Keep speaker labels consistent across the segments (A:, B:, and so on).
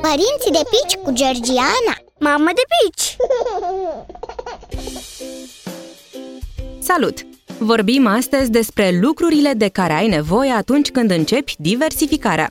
A: Părinții de pici cu Georgiana
B: Mamă de pici!
C: Salut! Vorbim astăzi despre lucrurile de care ai nevoie atunci când începi diversificarea.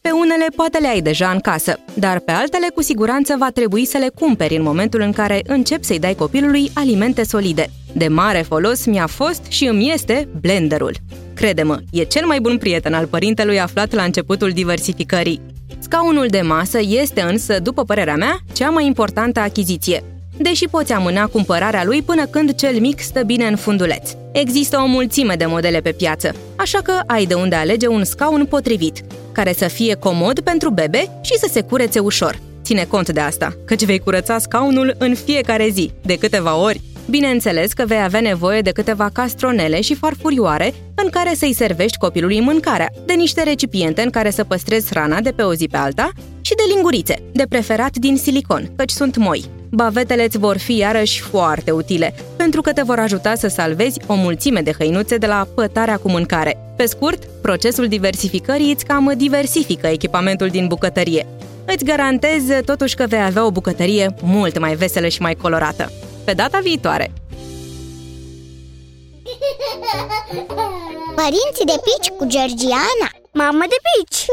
C: Pe unele poate le ai deja în casă, dar pe altele cu siguranță va trebui să le cumperi în momentul în care începi să-i dai copilului alimente solide. De mare folos mi-a fost și îmi este blenderul. Crede-mă, e cel mai bun prieten al părintelui aflat la începutul diversificării. Scaunul de masă este însă, după părerea mea, cea mai importantă achiziție, deși poți amâna cumpărarea lui până când cel mic stă bine în funduleț. Există o mulțime de modele pe piață, așa că ai de unde alege un scaun potrivit, care să fie comod pentru bebe și să se curețe ușor. Ține cont de asta, căci vei curăța scaunul în fiecare zi, de câteva ori. Bineînțeles că vei avea nevoie de câteva castronele și farfurioare în care să-i servești copilului mâncarea, de niște recipiente în care să păstrezi hrana de pe o zi pe alta și de lingurițe, de preferat din silicon, căci sunt moi. Bavetele îți vor fi iarăși foarte utile, pentru că te vor ajuta să salvezi o mulțime de hăinuțe de la pătarea cu mâncare. Pe scurt, procesul diversificării îți cam diversifică echipamentul din bucătărie. Îți garantez totuși că vei avea o bucătărie mult mai veselă și mai colorată. Pe data viitoare!
A: Părinții de pici cu Georgiana
B: Mamă de pici!